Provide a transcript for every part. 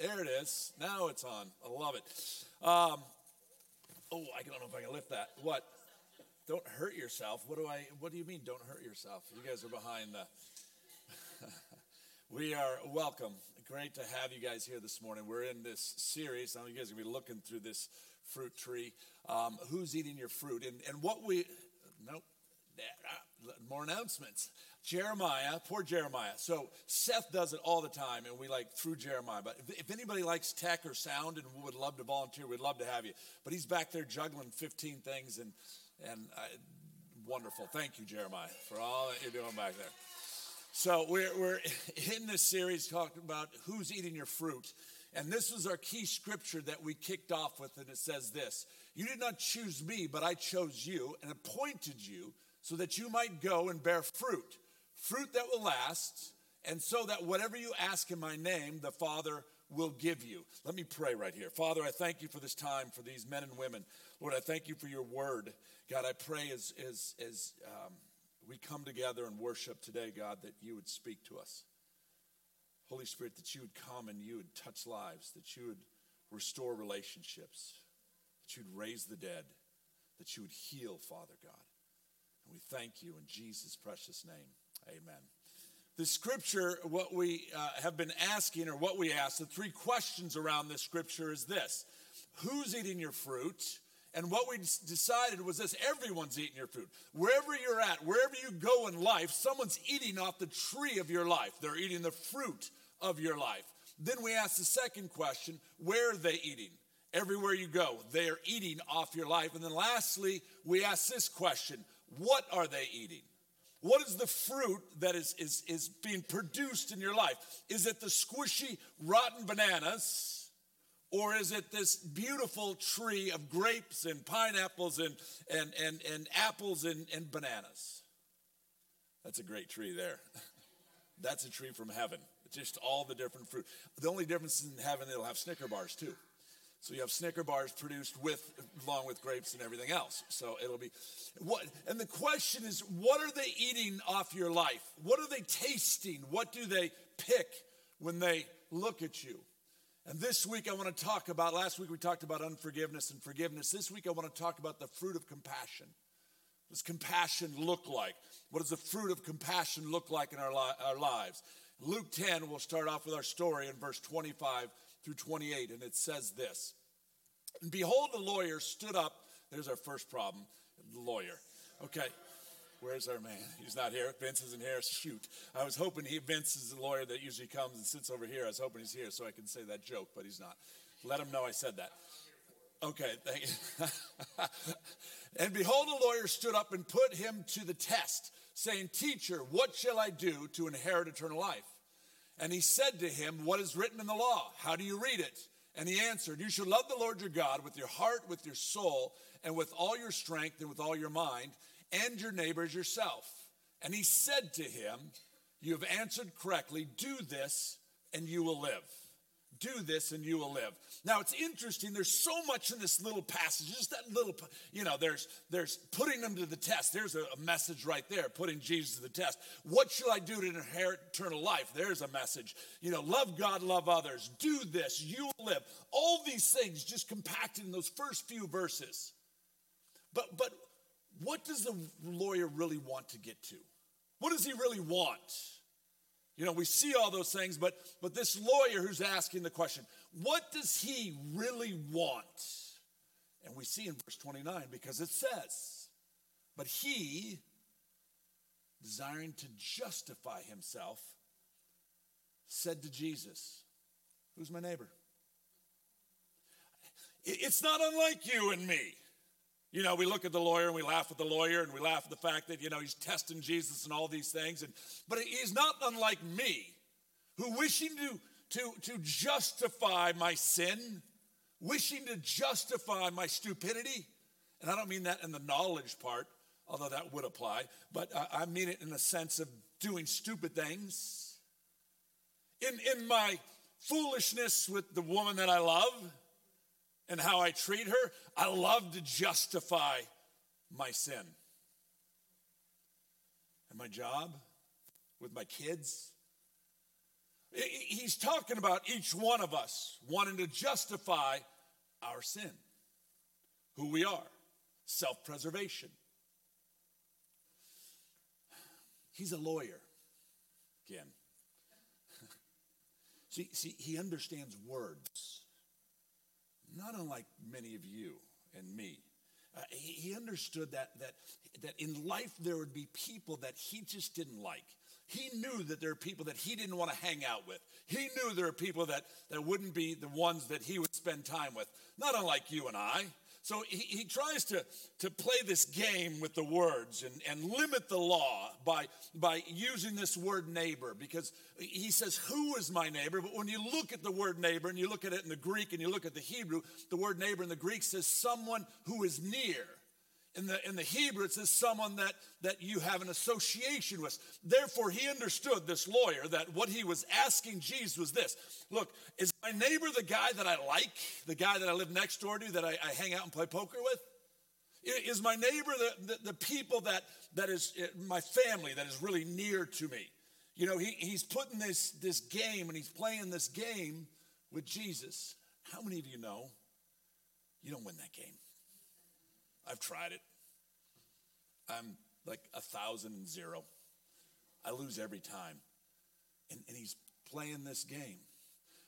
There it is. Now it's on. I love it. Um, oh, I don't know if I can lift that. What? Don't hurt yourself. What do I? What do you mean? Don't hurt yourself. You guys are behind the. we are welcome. Great to have you guys here this morning. We're in this series. Of you guys are gonna be looking through this fruit tree. Um, who's eating your fruit? And and what we? Nope. More announcements. Jeremiah, poor Jeremiah. So Seth does it all the time, and we like through Jeremiah. But if, if, anybody likes tech or sound and would love to volunteer, we'd love to have you. But he's back there juggling 15 things, and and uh, wonderful. Thank you, Jeremiah, for all that you're doing back there. So we're we're in this series talking about who's eating your fruit. And this is our key scripture that we kicked off with, and it says this You did not choose me, but I chose you and appointed you so that you might go and bear fruit, fruit that will last, and so that whatever you ask in my name, the Father will give you. Let me pray right here. Father, I thank you for this time, for these men and women. Lord, I thank you for your word. God, I pray as, as, as um, we come together and worship today, God, that you would speak to us. Holy Spirit, that you would come and you would touch lives, that you would restore relationships, that you'd raise the dead, that you would heal, Father God. And we thank you in Jesus' precious name. Amen. The scripture, what we uh, have been asking, or what we ask, the three questions around this scripture is this Who's eating your fruit? And what we decided was this everyone's eating your fruit. Wherever you're at, wherever you go in life, someone's eating off the tree of your life. They're eating the fruit of your life. Then we ask the second question where are they eating? Everywhere you go, they are eating off your life. And then lastly, we ask this question what are they eating? What is the fruit that is, is, is being produced in your life? Is it the squishy, rotten bananas? Or is it this beautiful tree of grapes and pineapples and, and, and, and apples and, and bananas? That's a great tree there. That's a tree from heaven. Just all the different fruit. The only difference in heaven, it'll have Snicker bars too. So you have Snicker bars produced with, along with grapes and everything else. So it'll be what, and the question is, what are they eating off your life? What are they tasting? What do they pick when they look at you? And this week I want to talk about, last week we talked about unforgiveness and forgiveness. This week I want to talk about the fruit of compassion. What does compassion look like? What does the fruit of compassion look like in our, li- our lives? Luke 10, we'll start off with our story in verse 25 through 28, and it says this And behold, the lawyer stood up. There's our first problem the lawyer. Okay. Where's our man? He's not here. Vince isn't here. Shoot. I was hoping he, Vince is the lawyer that usually comes and sits over here. I was hoping he's here so I can say that joke, but he's not. Let him know I said that. Okay, thank you. and behold, a lawyer stood up and put him to the test, saying, Teacher, what shall I do to inherit eternal life? And he said to him, What is written in the law? How do you read it? And he answered, You shall love the Lord your God with your heart, with your soul, and with all your strength, and with all your mind, and your neighbors yourself. And he said to him, You have answered correctly. Do this, and you will live do this and you will live. Now it's interesting, there's so much in this little passage, just that little, you know, there's there's putting them to the test. There's a, message right there, putting Jesus to the test. What shall I do to inherit eternal life? There's a message. You know, love God, love others, do this, you will live. All these things just compacted in those first few verses. But but what does the lawyer really want to get to? What does he really want? You know, we see all those things, but but this lawyer who's asking the question, what does he really want? And we see in verse 29 because it says, but he desiring to justify himself said to Jesus, Who's my neighbor? It's not unlike you and me. You know, we look at the lawyer and we laugh at the lawyer and we laugh at the fact that, you know, he's testing Jesus and all these things. And, but he's not unlike me, who wishing to, to, to justify my sin, wishing to justify my stupidity. And I don't mean that in the knowledge part, although that would apply, but I mean it in the sense of doing stupid things. In, in my foolishness with the woman that I love and how I treat her, I love to justify my sin. And my job with my kids. He's talking about each one of us wanting to justify our sin, who we are, self preservation. He's a lawyer, again. see, see, he understands words, not unlike many of you and me. Uh, he, he understood that, that, that in life there would be people that he just didn't like. He knew that there are people that he didn't want to hang out with. He knew there are people that, that wouldn't be the ones that he would spend time with, not unlike you and I. So he, he tries to, to play this game with the words and, and limit the law by, by using this word neighbor because he says, Who is my neighbor? But when you look at the word neighbor and you look at it in the Greek and you look at the Hebrew, the word neighbor in the Greek says someone who is near. In the, in the Hebrew, it says someone that, that you have an association with. Therefore, he understood, this lawyer, that what he was asking Jesus was this Look, is my neighbor the guy that I like, the guy that I live next door to, that I, I hang out and play poker with? Is my neighbor the, the, the, people that, that is eh, my family that is really near to me? You know, he, he's putting this, this game and he's playing this game with Jesus. How many of you know you don't win that game? I've tried it. I'm like a thousand and zero. I lose every time. And, and he's playing this game.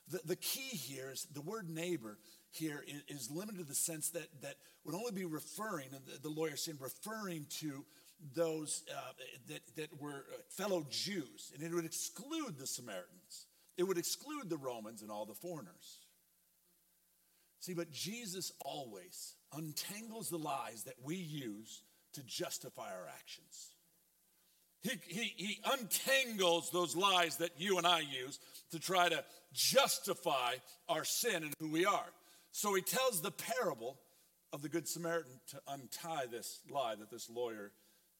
The, the key here is the word neighbor here is, is limited to the sense that, that would only be referring, the, the lawyer saying, referring to those uh, that, that were fellow Jews. And it would exclude the Samaritans, it would exclude the Romans and all the foreigners. See, but Jesus always untangles the lies that we use to justify our actions. He, he, he untangles those lies that you and I use to try to justify our sin and who we are. So he tells the parable of the Good Samaritan to untie this lie that this lawyer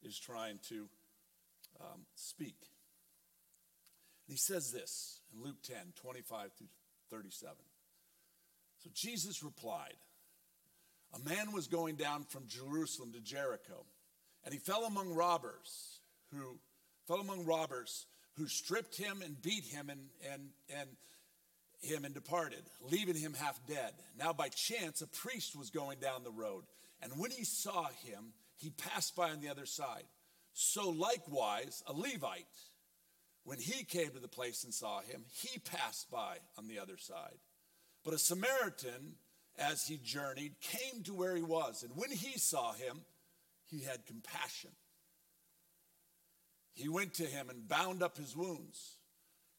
is trying to um, speak. And he says this in Luke 10 25 through 37. So Jesus replied, A man was going down from Jerusalem to Jericho, and he fell among robbers who fell among robbers who stripped him and beat him and, and, and him and departed, leaving him half dead. Now, by chance, a priest was going down the road, and when he saw him, he passed by on the other side. So, likewise, a Levite, when he came to the place and saw him, he passed by on the other side. But a Samaritan, as he journeyed, came to where he was, and when he saw him, he had compassion. He went to him and bound up his wounds,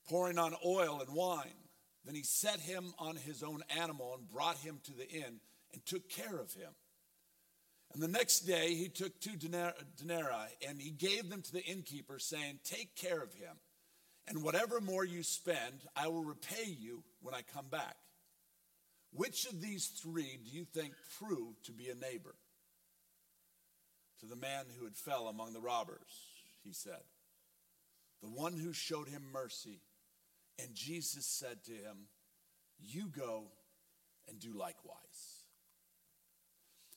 pouring on oil and wine. Then he set him on his own animal and brought him to the inn and took care of him. And the next day he took two denarii and he gave them to the innkeeper, saying, Take care of him, and whatever more you spend, I will repay you when I come back. Which of these three do you think proved to be a neighbor? To the man who had fell among the robbers, he said. The one who showed him mercy. And Jesus said to him, You go and do likewise.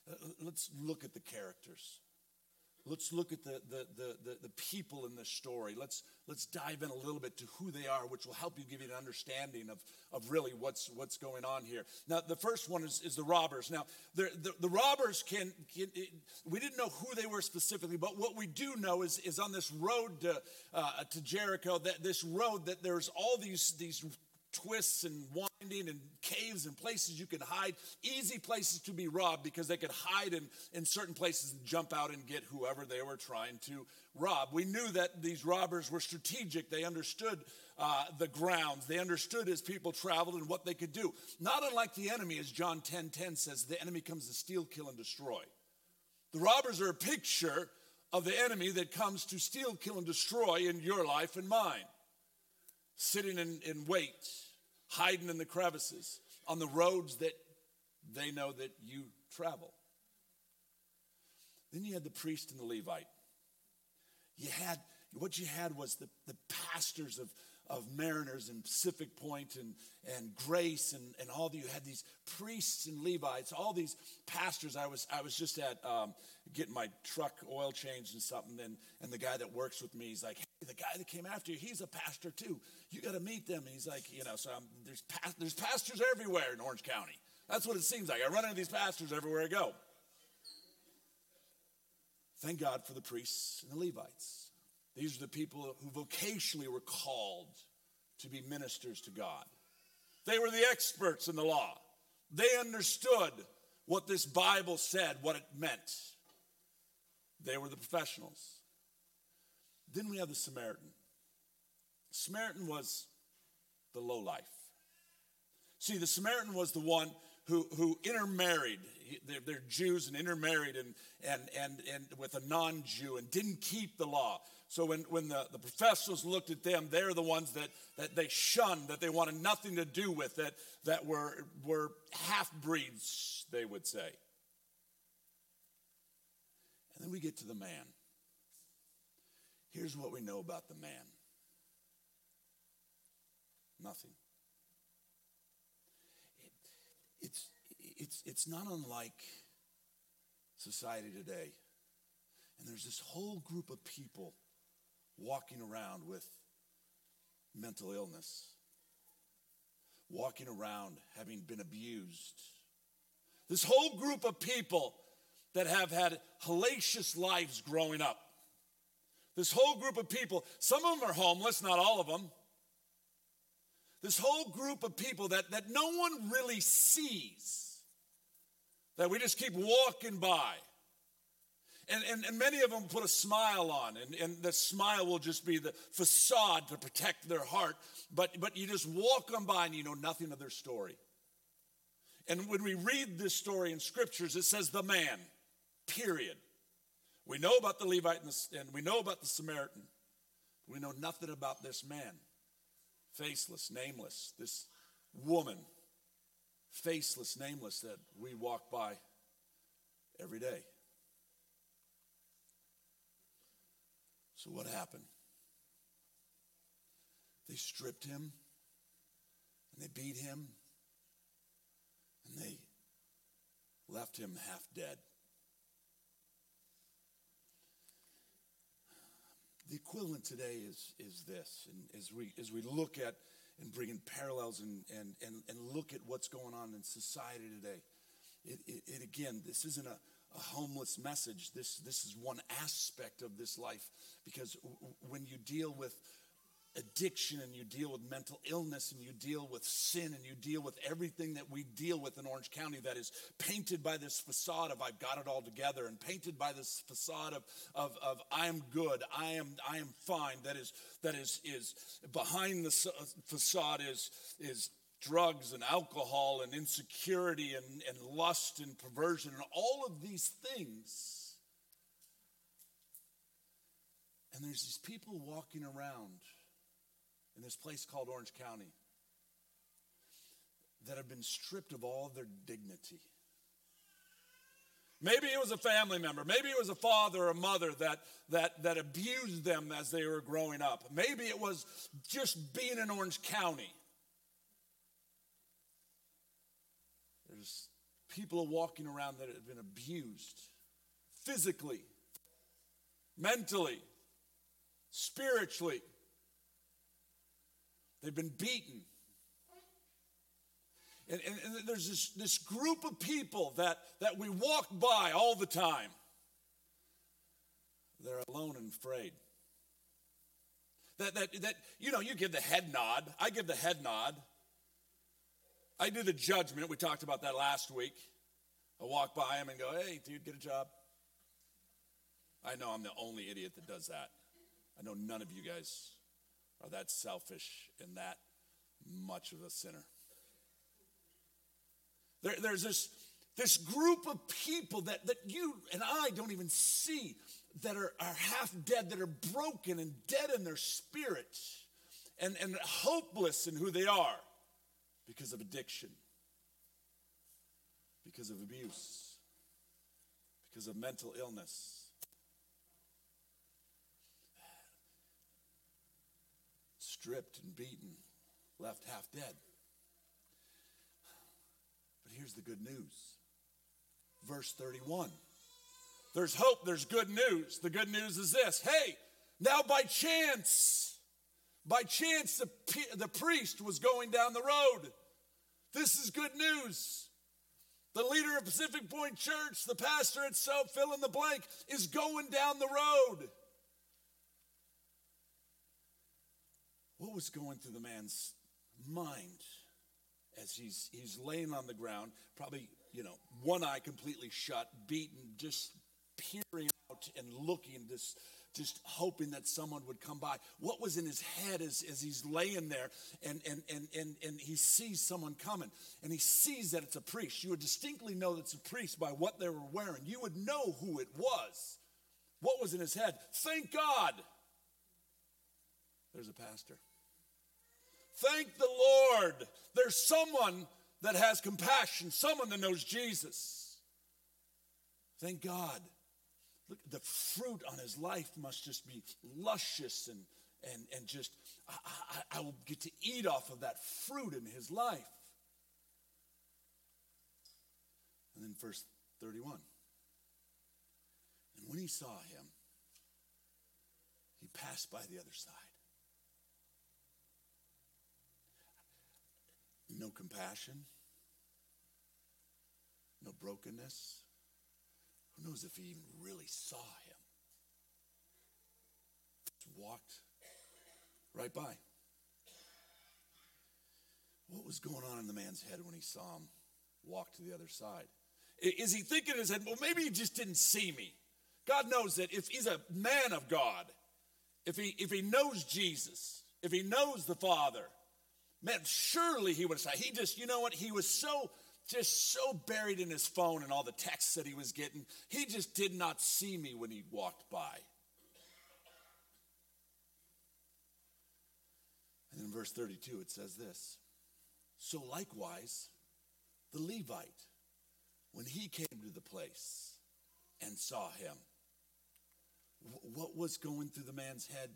Uh, let's look at the characters. Let's look at the, the, the, the, the people in this story. Let's, let's dive in a little bit to who they are, which will help you give you an understanding of, of really what's, what's going on here. Now, the first one is, is the robbers. Now, the, the, robbers can, can we didn't know who they were specifically, but what we do know is, is on this road to, uh, to Jericho, that this road, that there's all these, these twists and winding and caves and places you can hide, easy places to be robbed because they could hide in, in certain places and jump out and get whoever they were trying to rob. We knew that these robbers were strategic. They understood uh, the grounds, they understood as people traveled and what they could do. Not unlike the enemy, as John 10 10 says, the enemy comes to steal, kill, and destroy. The robbers are a picture of the enemy that comes to steal, kill, and destroy in your life and mine sitting in, in wait, hiding in the crevices on the roads that they know that you travel. Then you had the priest and the Levite. You had what you had was the, the pastors of, of Mariners and Pacific Point and, and Grace and, and all the, you had these priests and Levites, all these pastors. I was, I was just at um, getting my truck oil changed and something, and, and the guy that works with me, he's like, hey, the guy that came after you, he's a pastor too. You got to meet them. And he's like, you know, so I'm, there's, there's pastors everywhere in Orange County. That's what it seems like. I run into these pastors everywhere I go. Thank God for the priests and the Levites. These are the people who vocationally were called to be ministers to God. They were the experts in the law. They understood what this Bible said, what it meant. They were the professionals. Then we have the Samaritan. Samaritan was the low life. See, the Samaritan was the one who, who intermarried. They're, they're Jews and intermarried and, and, and, and with a non Jew and didn't keep the law. So when, when the, the professionals looked at them, they're the ones that, that they shunned, that they wanted nothing to do with, that, that were, were half breeds, they would say. And then we get to the man. Here's what we know about the man nothing. It's, it's, it's not unlike society today. And there's this whole group of people walking around with mental illness, walking around having been abused. This whole group of people that have had hellacious lives growing up. This whole group of people, some of them are homeless, not all of them. This whole group of people that, that no one really sees, that we just keep walking by. And, and, and many of them put a smile on, and, and the smile will just be the facade to protect their heart. But, but you just walk them by and you know nothing of their story. And when we read this story in scriptures, it says the man, period. We know about the Levite and, the, and we know about the Samaritan. We know nothing about this man faceless, nameless, this woman, faceless, nameless, that we walk by every day. So, what happened? They stripped him and they beat him and they left him half dead. the equivalent today is, is this. And as we, as we look at and bring in parallels and, and, and, and look at what's going on in society today, it, it, it again, this isn't a, a homeless message. This, this is one aspect of this life because w- when you deal with addiction and you deal with mental illness and you deal with sin and you deal with everything that we deal with in Orange County that is painted by this facade of I've got it all together and painted by this facade of, of, of I am good, I am, I am fine. That is, that is, is behind the uh, facade is, is drugs and alcohol and insecurity and, and lust and perversion and all of these things. And there's these people walking around in this place called Orange County that have been stripped of all their dignity. Maybe it was a family member. Maybe it was a father or a mother that, that, that abused them as they were growing up. Maybe it was just being in Orange County. There's people are walking around that have been abused physically, mentally, spiritually. They've been beaten. And, and, and, there's this, this group of people that, that we walk by all the time. They're alone and afraid. That, that, that, you know, you give the head nod. I give the head nod. I do the judgment. We talked about that last week. I walk by him and go, hey, dude, get a job. I know I'm the only idiot that does that. I know none of you guys are that selfish and that much of a sinner. There, there's this, this group of people that, that you and I don't even see that are, are half dead, that are broken and dead in their spirits and, and hopeless in who they are. Because of addiction, because of abuse, because of mental illness. Stripped and beaten, left half dead. But here's the good news. Verse 31. There's hope, there's good news. The good news is this hey, now by chance, by chance, the, the priest was going down the road. This is good news. The leader of Pacific Point Church, the pastor itself, fill in the blank, is going down the road. What was going through the man's mind as he's, he's laying on the ground, probably, you know, one eye completely shut, beaten, just peering out and looking, just, just hoping that someone would come by. What was in his head as, as he's laying there and, and, and, and, and he sees someone coming and he sees that it's a priest? You would distinctly know that it's a priest by what they were wearing. You would know who it was. What was in his head? Thank God. There's a pastor. Thank the Lord. There's someone that has compassion, someone that knows Jesus. Thank God. Look, the fruit on his life must just be luscious and, and, and just, I, I, I will get to eat off of that fruit in his life. And then verse 31. And when he saw him, he passed by the other side. No compassion, no brokenness, who knows if he even really saw him? Just walked right by. What was going on in the man's head when he saw him walk to the other side? Is he thinking in his head, well, maybe he just didn't see me? God knows that if he's a man of God, if he, if he knows Jesus, if he knows the Father, man, surely he would said, he just, you know what, he was so just so buried in his phone and all the texts that he was getting, he just did not see me when he walked by. And in verse 32, it says this So likewise, the Levite, when he came to the place and saw him, what was going through the man's head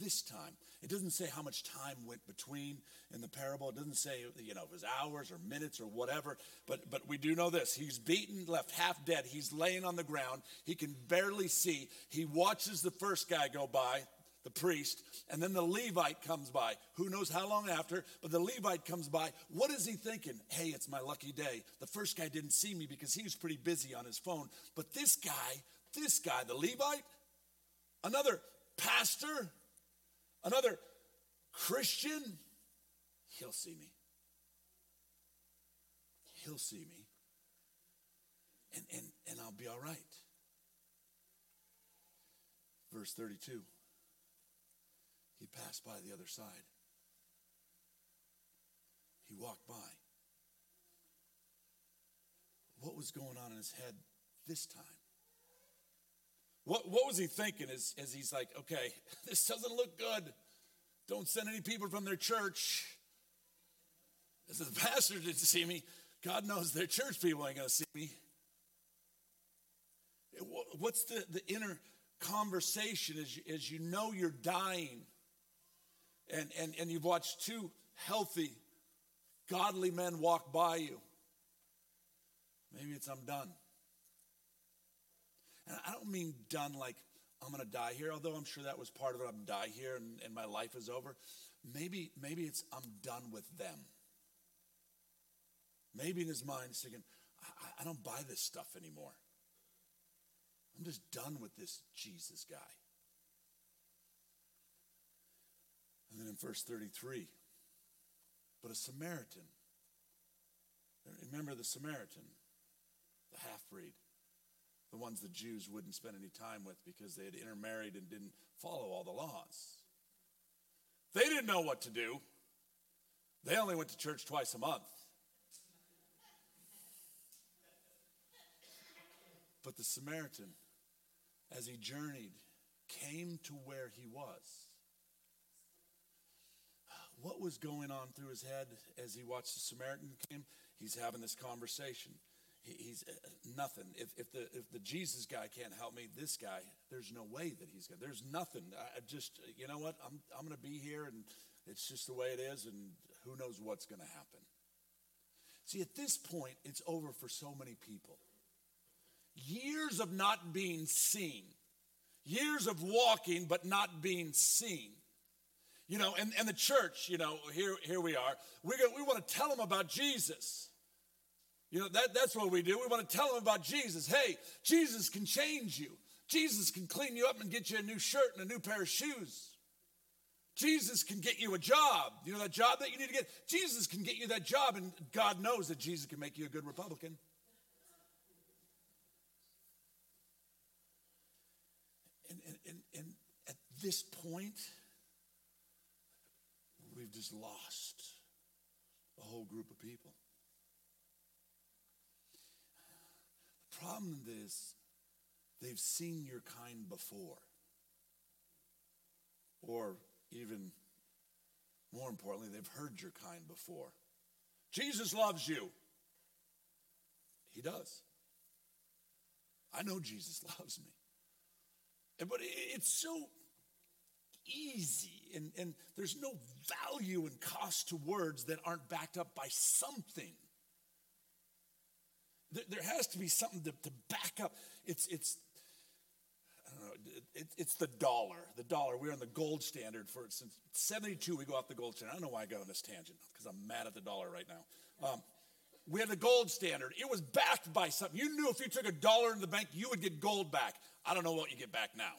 this time. It doesn't say how much time went between in the parable. It doesn't say, you know, it was hours or minutes or whatever. But but we do know this. He's beaten, left half dead. He's laying on the ground. He can barely see. He watches the first guy go by, the priest, and then the Levite comes by. Who knows how long after, but the Levite comes by. What is he thinking? Hey, it's my lucky day. The first guy didn't see me because he was pretty busy on his phone. But this guy, this guy, the Levite, another pastor, another Christian, he'll see me. He'll see me. And, and, and I'll be all right. Verse 32 He passed by the other side. He walked by. What was going on in his head this time? What, what was he thinking as, as he's like, okay, this doesn't look good. Don't send any people from their church. As the pastor didn't see me, God knows their church people ain't going to see me. What's the, the inner conversation as you, as you know you're dying and, and, and you've watched two healthy, godly men walk by you? Maybe it's I'm done. And I don't mean done like I'm going to die here, although I'm sure that was part of it. I'm die here and, and my life is over. Maybe, maybe it's I'm done with them. Maybe in his mind he's thinking, I, I don't buy this stuff anymore. I'm just done with this Jesus guy. And then in verse 33, but a Samaritan. Remember the Samaritan, the half breed the ones the Jews wouldn't spend any time with because they had intermarried and didn't follow all the laws. They didn't know what to do. They only went to church twice a month. But the Samaritan, as he journeyed, came to where he was. what was going on through his head as he watched the Samaritan came? He's having this conversation. He, he's uh, nothing. If, if, the, if the Jesus guy can't help me, this guy, there's no way that he's going to. There's nothing. I just, you know what? I'm, I'm going to be here and it's just the way it is and who knows what's going to happen. See, at this point, it's over for so many people. Years of not being seen, years of walking but not being seen. You know, and, and the church, you know, here, here we are. We're gonna, we want to tell them about Jesus. You know, that, that's what we do. We want to tell them about Jesus. Hey, Jesus can change you. Jesus can clean you up and get you a new shirt and a new pair of shoes. Jesus can get you a job. You know that job that you need to get? Jesus can get you that job, and God knows that Jesus can make you a good Republican. And, and, and, and at this point, we've just lost a whole group of people. Problem is, they've seen your kind before. Or even more importantly, they've heard your kind before. Jesus loves you. He does. I know Jesus loves me. But it's so easy, and, and there's no value and cost to words that aren't backed up by something. There, there has to be something to, to back up. It's, it's it, it's the dollar. The dollar. We're on the gold standard for since 72. We go off the gold standard. I don't know why I got on this tangent because I'm mad at the dollar right now. Um, we had the gold standard. It was backed by something. You knew if you took a dollar in the bank, you would get gold back. I don't know what you get back now.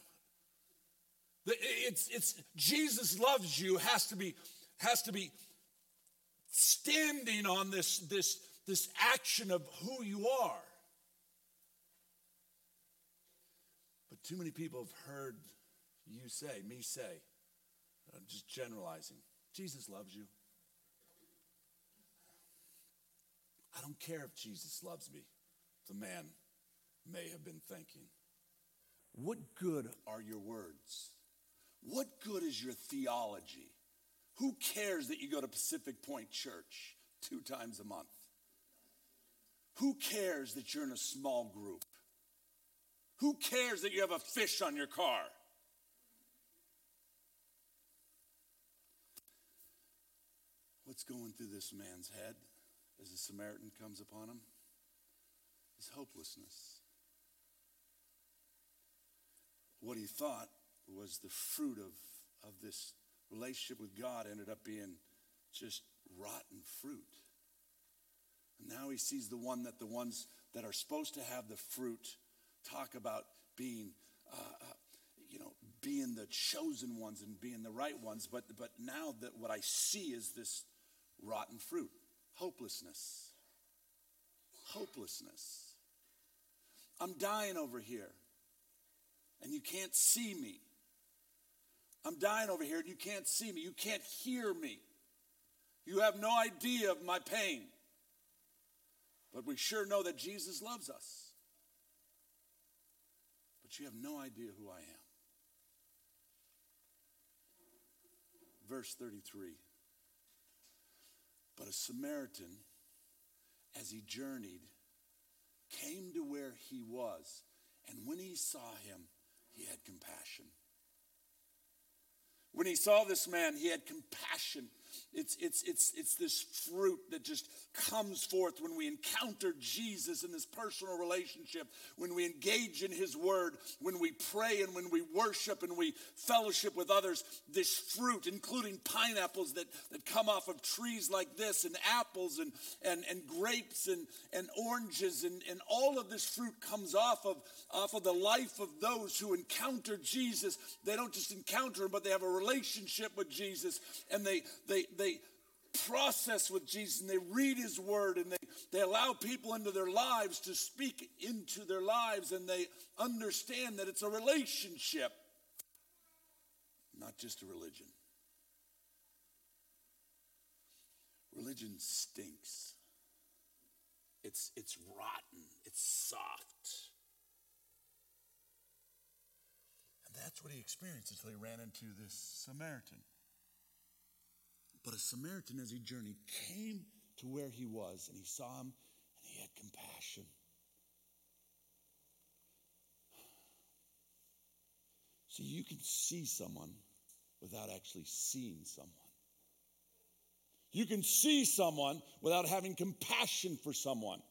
It's, it's Jesus loves you has to be has to be standing on this this this action of who you are. But too many people have heard you say, me say, I'm just generalizing, Jesus loves you. I don't care if Jesus loves me, the man may have been thinking. What good are your words? What good is your theology? Who cares that you go to Pacific Point Church two times a month? Who cares that you're in a small group? Who cares that you have a fish on your car? What's going through this man's head as the Samaritan comes upon him? Is hopelessness. What he thought was the fruit of, of this relationship with God ended up being just rotten fruit. And now he sees the one that the ones that are supposed to have the fruit talk about being, uh, uh, you know, being the chosen ones and being the right ones. But, but now that what I see is this rotten fruit hopelessness. Hopelessness. I'm dying over here, and you can't see me. I'm dying over here, and you can't see me. You can't hear me. You have no idea of my pain. But we sure know that Jesus loves us but you have no idea who I am. Verse 33 But a Samaritan, as he journeyed, came to where he was, and when he saw him, he had compassion. When he saw this man, he had compassion it's, it's, it's, it's this fruit that just comes forth when we encounter Jesus in this personal relationship, when we engage in his word, when we pray and when we worship and we fellowship with others. This fruit, including pineapples that, that come off of trees like this, and apples and, and, and grapes and, and oranges, and, and all of this fruit comes off of, off of the life of those who encounter Jesus. They don't just encounter him, but they have a relationship with Jesus, and they, they, they process with Jesus and they read his word and they, they allow people into their lives to speak into their lives and they understand that it's a relationship, not just a religion. Religion stinks. It's, it's rotten. It's soft. And that's what he experienced until he ran into this Samaritan. But a Samaritan, as he journeyed, came to where he was and he saw him and he had compassion. See, you can see someone without actually seeing someone. You can see someone without having compassion for someone.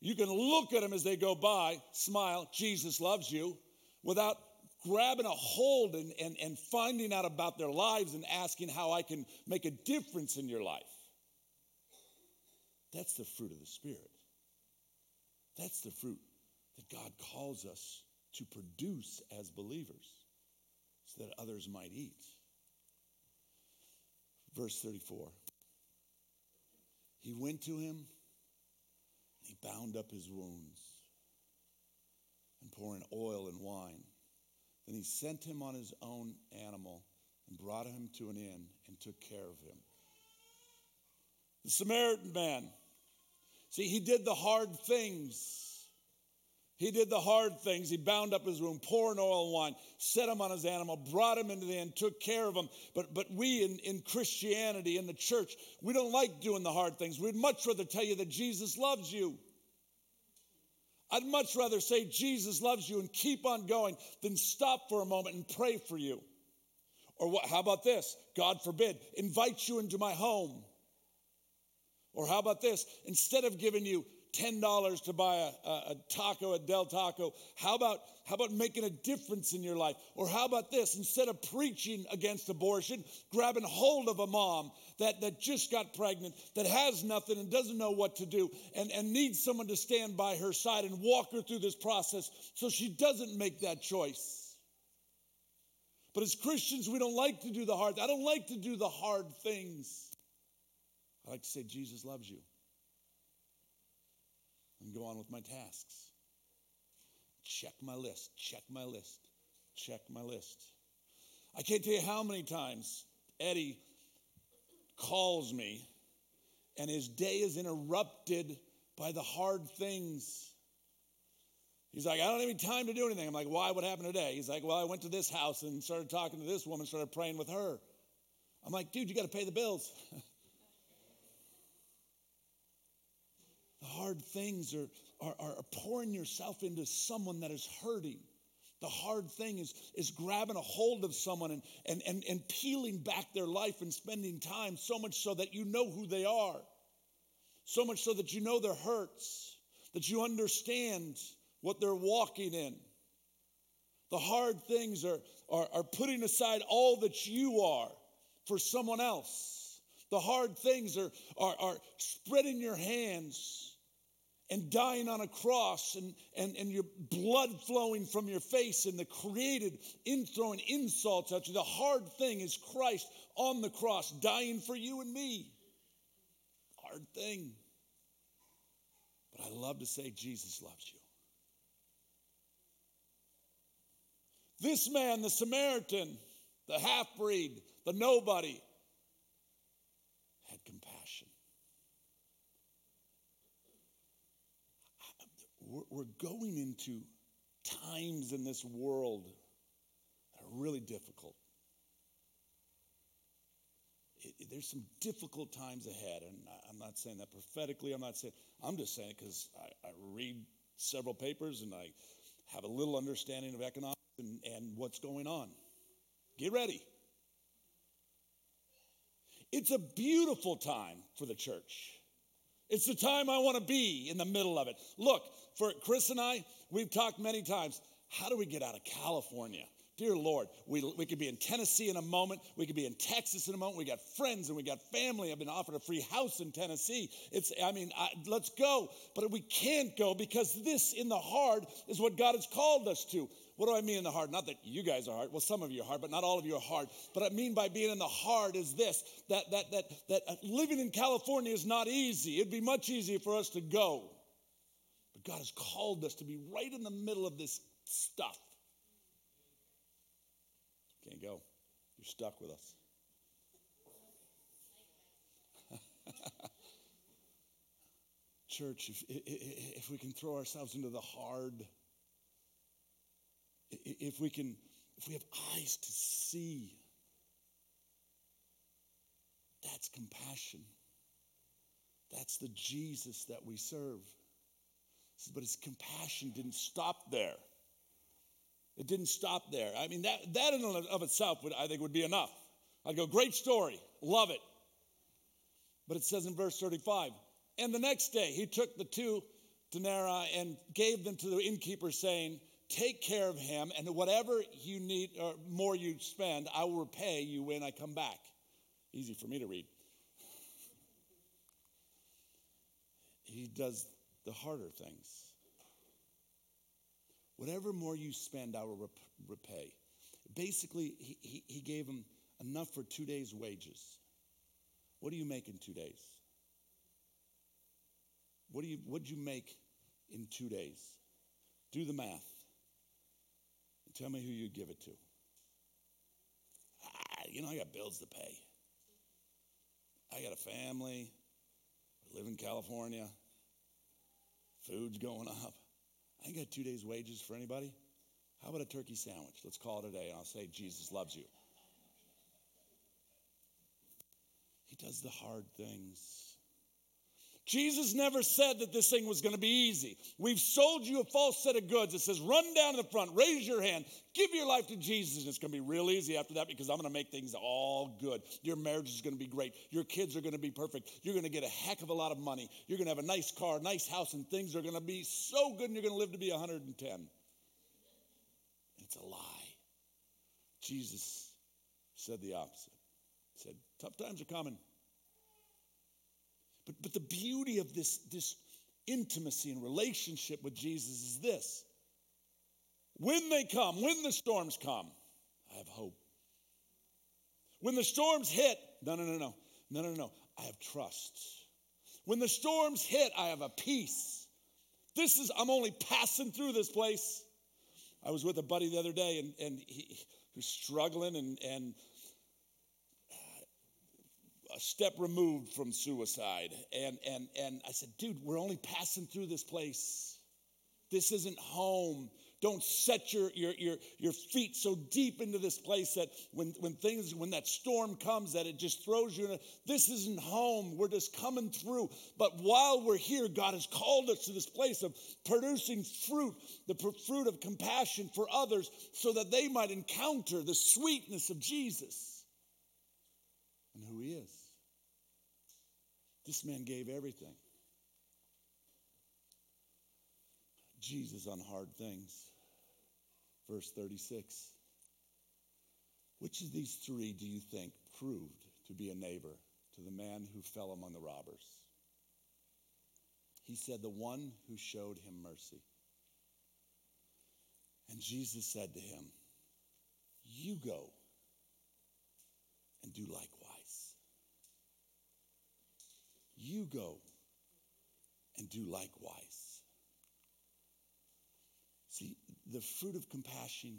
You can look at them as they go by, smile, Jesus loves you, without grabbing a hold and, and, and finding out about their lives and asking how I can make a difference in your life. That's the fruit of the Spirit. That's the fruit that God calls us to produce as believers so that others might eat. Verse 34 He went to him and he bound up his wounds and pouring oil and wine. Then he sent him on his own animal and brought him to an inn and took care of him. The Samaritan man, see, he did the hard things he did the hard things. He bound up his wound, poured oil and wine, set him on his animal, brought him into the inn, took care of him. But, but we in, in Christianity, in the church, we don't like doing the hard things. We'd much rather tell you that Jesus loves you. I'd much rather say Jesus loves you and keep on going than stop for a moment and pray for you. Or what, how about this? God forbid, invite you into my home. Or how about this? Instead of giving you $10 to buy a, a, a, taco at Del Taco. How about, how about making a difference in your life? Or how about this? Instead of preaching against abortion, grabbing hold of a mom that, that just got pregnant, that has nothing and doesn't know what to do, and, and needs someone to stand by her side and walk her through this process so she doesn't make that choice. But as Christians, we don't like to do the hard. I don't like to do the hard things. I like to say Jesus loves you and go on with my tasks. Check my list, check my list, check my list. I can't tell you how many times Eddie calls me and his day is interrupted by the hard things. He's like, I don't have any time to do anything. I'm like, why? What happened today? He's like, well, I went to this house and started talking to this woman, started praying with her. I'm like, dude, you got to pay the bills. hard things are, are, are pouring yourself into someone that is hurting. The hard thing is, is grabbing a hold of someone and, and, and, and peeling back their life and spending time so much so that you know who they are, so much so that you know their hurts, that you understand what they're walking in. The hard things are, are, are putting aside all that you are for someone else. The hard things are, are, are spreading your hands and dying on a cross and, and, and your blood flowing from your face and the created in throwing insults at you. The hard thing is Christ on the cross dying for you and me. Hard thing. But I love to say Jesus loves you. This man, the Samaritan, the half breed, the nobody, we're going into times in this world that are really difficult. It, there's some difficult times ahead, and I'm not saying that prophetically. I'm not saying. I'm just saying it because I, I, read several papers and I have a little understanding of economics and, and what's going on. Get ready. It's a beautiful time for the church. It's the time I want to be in the middle of it. Look, for Chris and I, we've talked many times. How do we get out of California? Dear Lord, we, we could be in Tennessee in a moment. We could be in Texas in a moment. We got friends and we got family. I've been offered a free house in Tennessee. It's, I mean, I, let's go. But we can't go because this in the hard is what God has called us to. What do I mean in the hard? Not that you guys are hard. Well, some of you are hard, but not all of you are hard. But I mean by being in the hard is this that, that, that, that uh, living in California is not easy. It'd be much easier for us to go. God has called us to be right in the middle of this stuff. Can't go. You're stuck with us. Church, if, if we can throw ourselves into the hard, if we can, if we have eyes to see, that's compassion. That's the Jesus that we serve. But his compassion didn't stop there. It didn't stop there. I mean, that, that in and of itself would, I think would be enough. I'd go, great story, love it. But it says in verse 35, and the next day he took the two denarii and gave them to the innkeeper, saying, Take care of him, and whatever you need or more you spend, I will repay you when I come back. Easy for me to read. He does the harder things. Whatever more you spend, I will rep- repay. Basically, he, he, he gave him enough for two days' wages. What do you make in two days? What do you what'd you make in two days? Do the math. And tell me who you give it to. Ah, you know, I got bills to pay. I got a family. I live in California. Food's going up. I ain't got two days' wages for anybody. How about a turkey sandwich? Let's call it a day, and I'll say, Jesus loves you. He does the hard things. Jesus never said that this thing was going to be easy. We've sold you a false set of goods. It says, run down to the front, raise your hand, give your life to Jesus. And it's going to be real easy after that because I'm going to make things all good. Your marriage is going to be great. Your kids are going to be perfect. You're going to get a heck of a lot of money. You're going to have a nice car, nice house, and things are going to be so good and you're going to live to be 110. It's a lie. Jesus said the opposite. He said, tough times are coming. But, but the beauty of this, this intimacy and relationship with Jesus is this when they come, when the storms come, I have hope. When the storms hit, no, no, no, no, no, no, no, I have trust. When the storms hit, I have a peace. This is, I'm only passing through this place. I was with a buddy the other day and, and he, he was struggling and, and a step removed from suicide. And, and, and I said, dude, we're only passing through this place. This isn't home. Don't set your, your, your, your feet so deep into this place that when, when things, when that storm comes, that it just throws you in. A, this isn't home. We're just coming through. But while we're here, God has called us to this place of producing fruit, the fruit of compassion for others, so that they might encounter the sweetness of Jesus and who He is. This man gave everything. Jesus on hard things. Verse 36. Which of these three do you think proved to be a neighbor to the man who fell among the robbers? He said, The one who showed him mercy. And Jesus said to him, You go and do likewise. You go and do likewise. See, the fruit of compassion,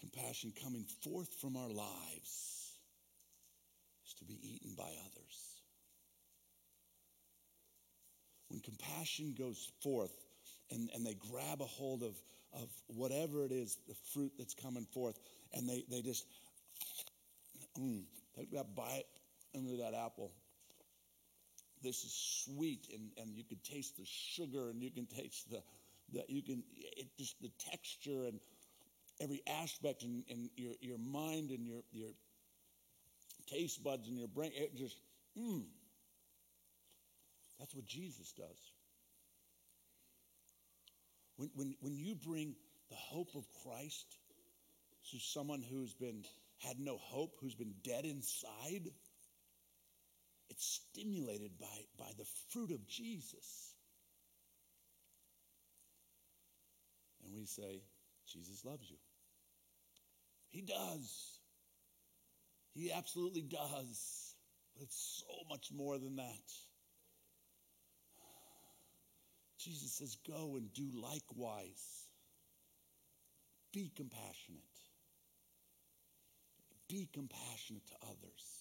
compassion coming forth from our lives, is to be eaten by others. When compassion goes forth and, and they grab a hold of, of whatever it is, the fruit that's coming forth, and they, they just mm, that bite into that apple this is sweet and, and you can taste the sugar and you can taste the, the you can it just the texture and every aspect in, in your, your mind and your, your taste buds and your brain it just mm. that's what jesus does when, when, when you bring the hope of christ to someone who's been had no hope who's been dead inside it's stimulated by, by the fruit of Jesus. And we say, Jesus loves you. He does. He absolutely does. But it's so much more than that. Jesus says, Go and do likewise. Be compassionate. Be compassionate to others.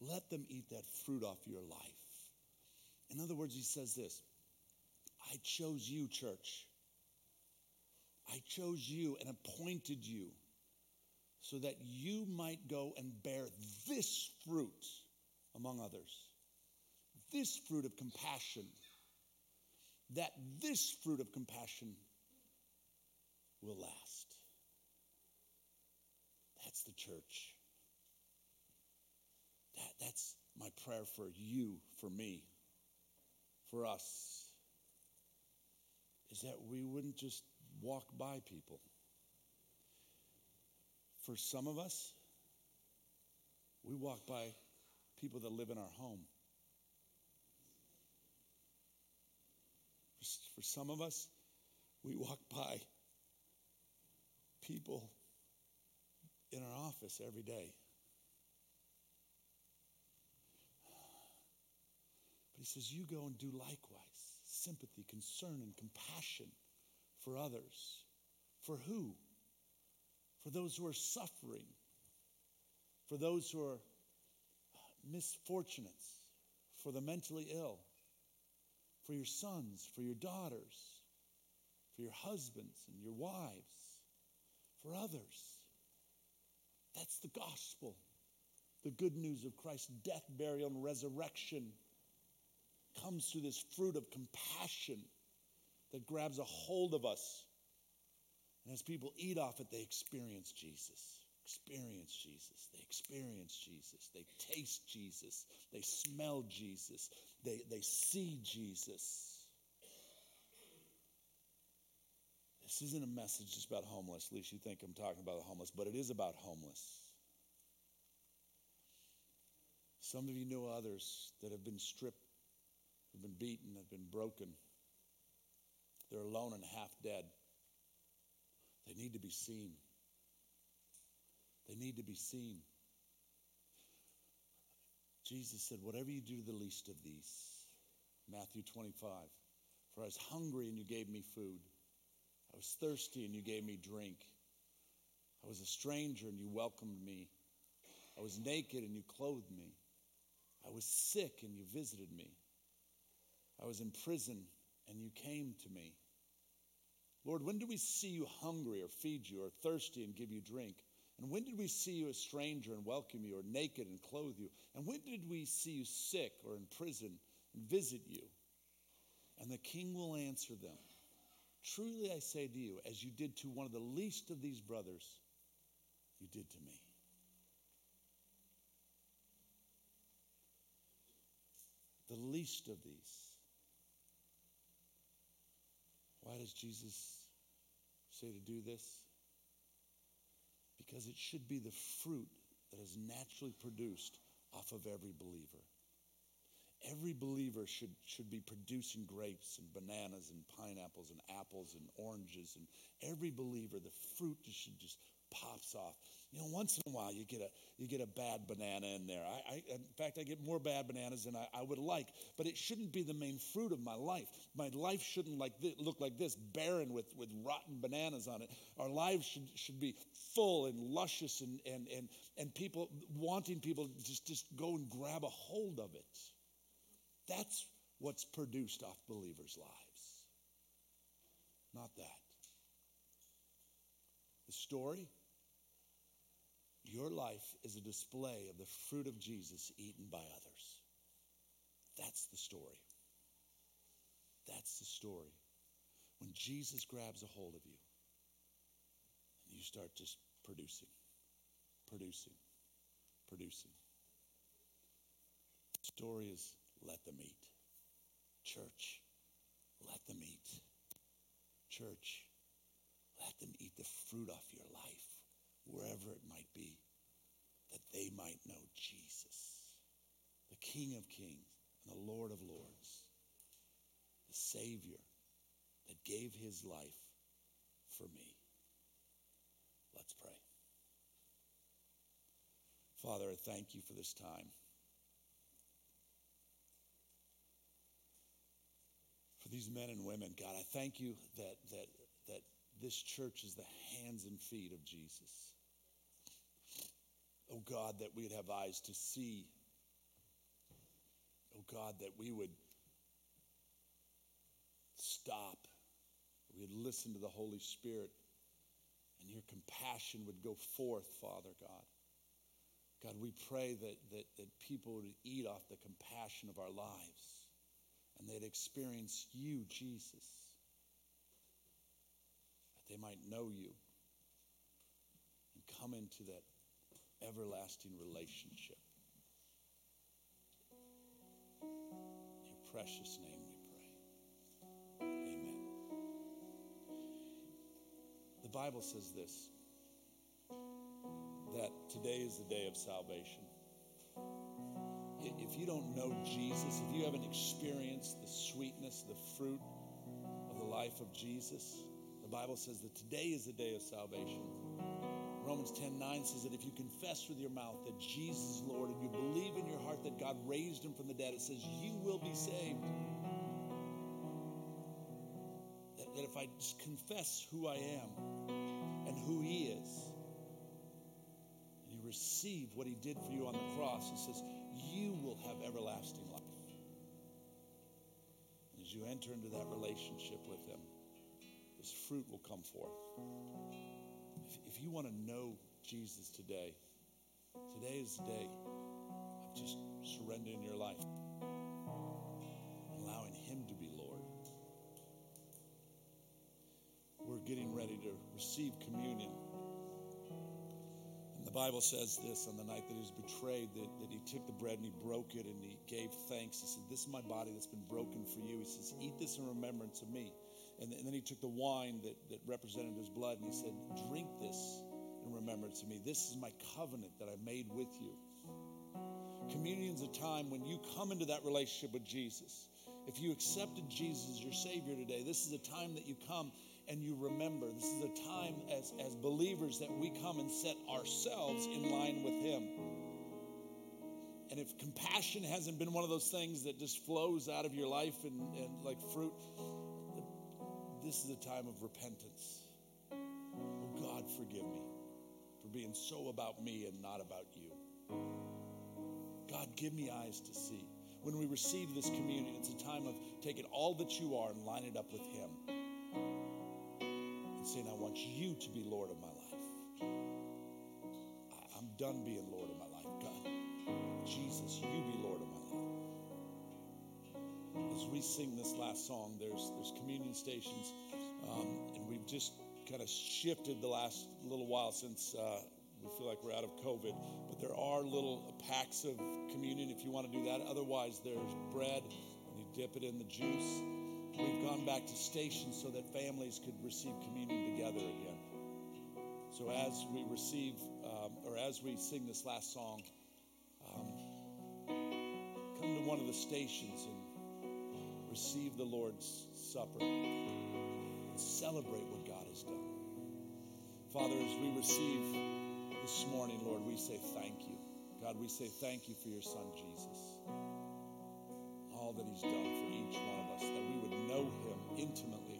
Let them eat that fruit off your life. In other words, he says this I chose you, church. I chose you and appointed you so that you might go and bear this fruit among others. This fruit of compassion, that this fruit of compassion will last. That's the church. That, that's my prayer for you, for me, for us, is that we wouldn't just walk by people. For some of us, we walk by people that live in our home. For some of us, we walk by people in our office every day. But he says, You go and do likewise. Sympathy, concern, and compassion for others. For who? For those who are suffering, for those who are misfortunates, for the mentally ill, for your sons, for your daughters, for your husbands and your wives, for others. That's the gospel. The good news of Christ's death, burial, and resurrection comes through this fruit of compassion that grabs a hold of us. And as people eat off it, they experience Jesus. Experience Jesus. They experience Jesus. They taste Jesus. They smell Jesus. They, they see Jesus. This isn't a message just about homeless. At least you think I'm talking about the homeless, but it is about homeless. Some of you know others that have been stripped, have been beaten, they've been broken. They're alone and half dead. They need to be seen. They need to be seen. Jesus said, Whatever you do to the least of these, Matthew 25, for I was hungry and you gave me food. I was thirsty and you gave me drink. I was a stranger and you welcomed me. I was naked and you clothed me. I was sick and you visited me. I was in prison and you came to me. Lord, when did we see you hungry or feed you, or thirsty and give you drink? And when did we see you a stranger and welcome you, or naked and clothe you? And when did we see you sick or in prison and visit you? And the king will answer them Truly I say to you, as you did to one of the least of these brothers, you did to me. The least of these. Why does Jesus say to do this? Because it should be the fruit that is naturally produced off of every believer. Every believer should, should be producing grapes and bananas and pineapples and apples and oranges. And every believer, the fruit should just pops off. You know, once in a while you get a you get a bad banana in there. I, I in fact I get more bad bananas than I, I, would like, but it shouldn't be the main fruit of my life. My life shouldn't like look like this, barren with, with rotten bananas on it. Our lives should, should be full and luscious and and and and people wanting people to just, just go and grab a hold of it. That's what's produced off believers' lives. Not that. The story, your life is a display of the fruit of Jesus eaten by others. That's the story. That's the story. When Jesus grabs a hold of you and you start just producing, producing, producing. The story is let them eat. Church, let them eat. Church, let them eat the fruit off your life, wherever it might be, that they might know Jesus, the King of Kings and the Lord of Lords, the Savior that gave his life for me. Let's pray. Father, I thank you for this time. For these men and women, God, I thank you that, that, that this church is the hands and feet of Jesus. Oh God, that we'd have eyes to see. Oh God, that we would stop. We'd listen to the Holy Spirit and your compassion would go forth, Father God. God, we pray that, that, that people would eat off the compassion of our lives and they'd experience you, Jesus, that they might know you and come into that everlasting relationship. In your precious name we pray. Amen. The Bible says this that today is the day of salvation. If you don't know Jesus, if you haven't experienced the sweetness, the fruit of the life of Jesus, the Bible says that today is the day of salvation. Romans 10 9 says that if you confess with your mouth that Jesus is Lord and you believe in your heart that God raised him from the dead, it says you will be saved. That, that if I just confess who I am and who He is, and you receive what He did for you on the cross, He says, you will have everlasting life. And as you enter into that relationship with Him, this fruit will come forth. If, if you want to know Jesus today, today is the day of just surrendering your life, allowing Him to be Lord. We're getting ready to receive communion. And the Bible says this on the night that he was betrayed that, that he took the bread and he broke it and he gave thanks. He said, This is my body that's been broken for you. He says, Eat this in remembrance of me. And, and then he took the wine that, that represented his blood and he said, Drink this in remembrance of me. This is my covenant that I made with you. Communion is a time when you come into that relationship with Jesus. If you accepted Jesus as your Savior today, this is a time that you come and you remember. This is a time as, as believers that we come and set ourselves in line with Him. And if compassion hasn't been one of those things that just flows out of your life and, and like fruit, this is a time of repentance. Oh, God, forgive me for being so about me and not about you. God, give me eyes to see. When we receive this communion, it's a time of taking all that you are and line it up with Him. And saying, I want you to be Lord of my life. I, I'm done being Lord of my life. God, Jesus, you be Lord of my life. As we sing this last song, there's, there's communion stations, um, and we've just kind of shifted the last little while since uh, we feel like we're out of COVID. But there are little packs of communion if you want to do that. Otherwise, there's bread, and you dip it in the juice. We've gone back to stations so that families could receive communion together again. So as we receive, um, or as we sing this last song, um, come to one of the stations and receive the Lord's Supper and celebrate what God has done. Father, as we receive this morning, Lord, we say thank you. God, we say thank you for your son, Jesus. All that he's done for each one of us, that we would know him intimately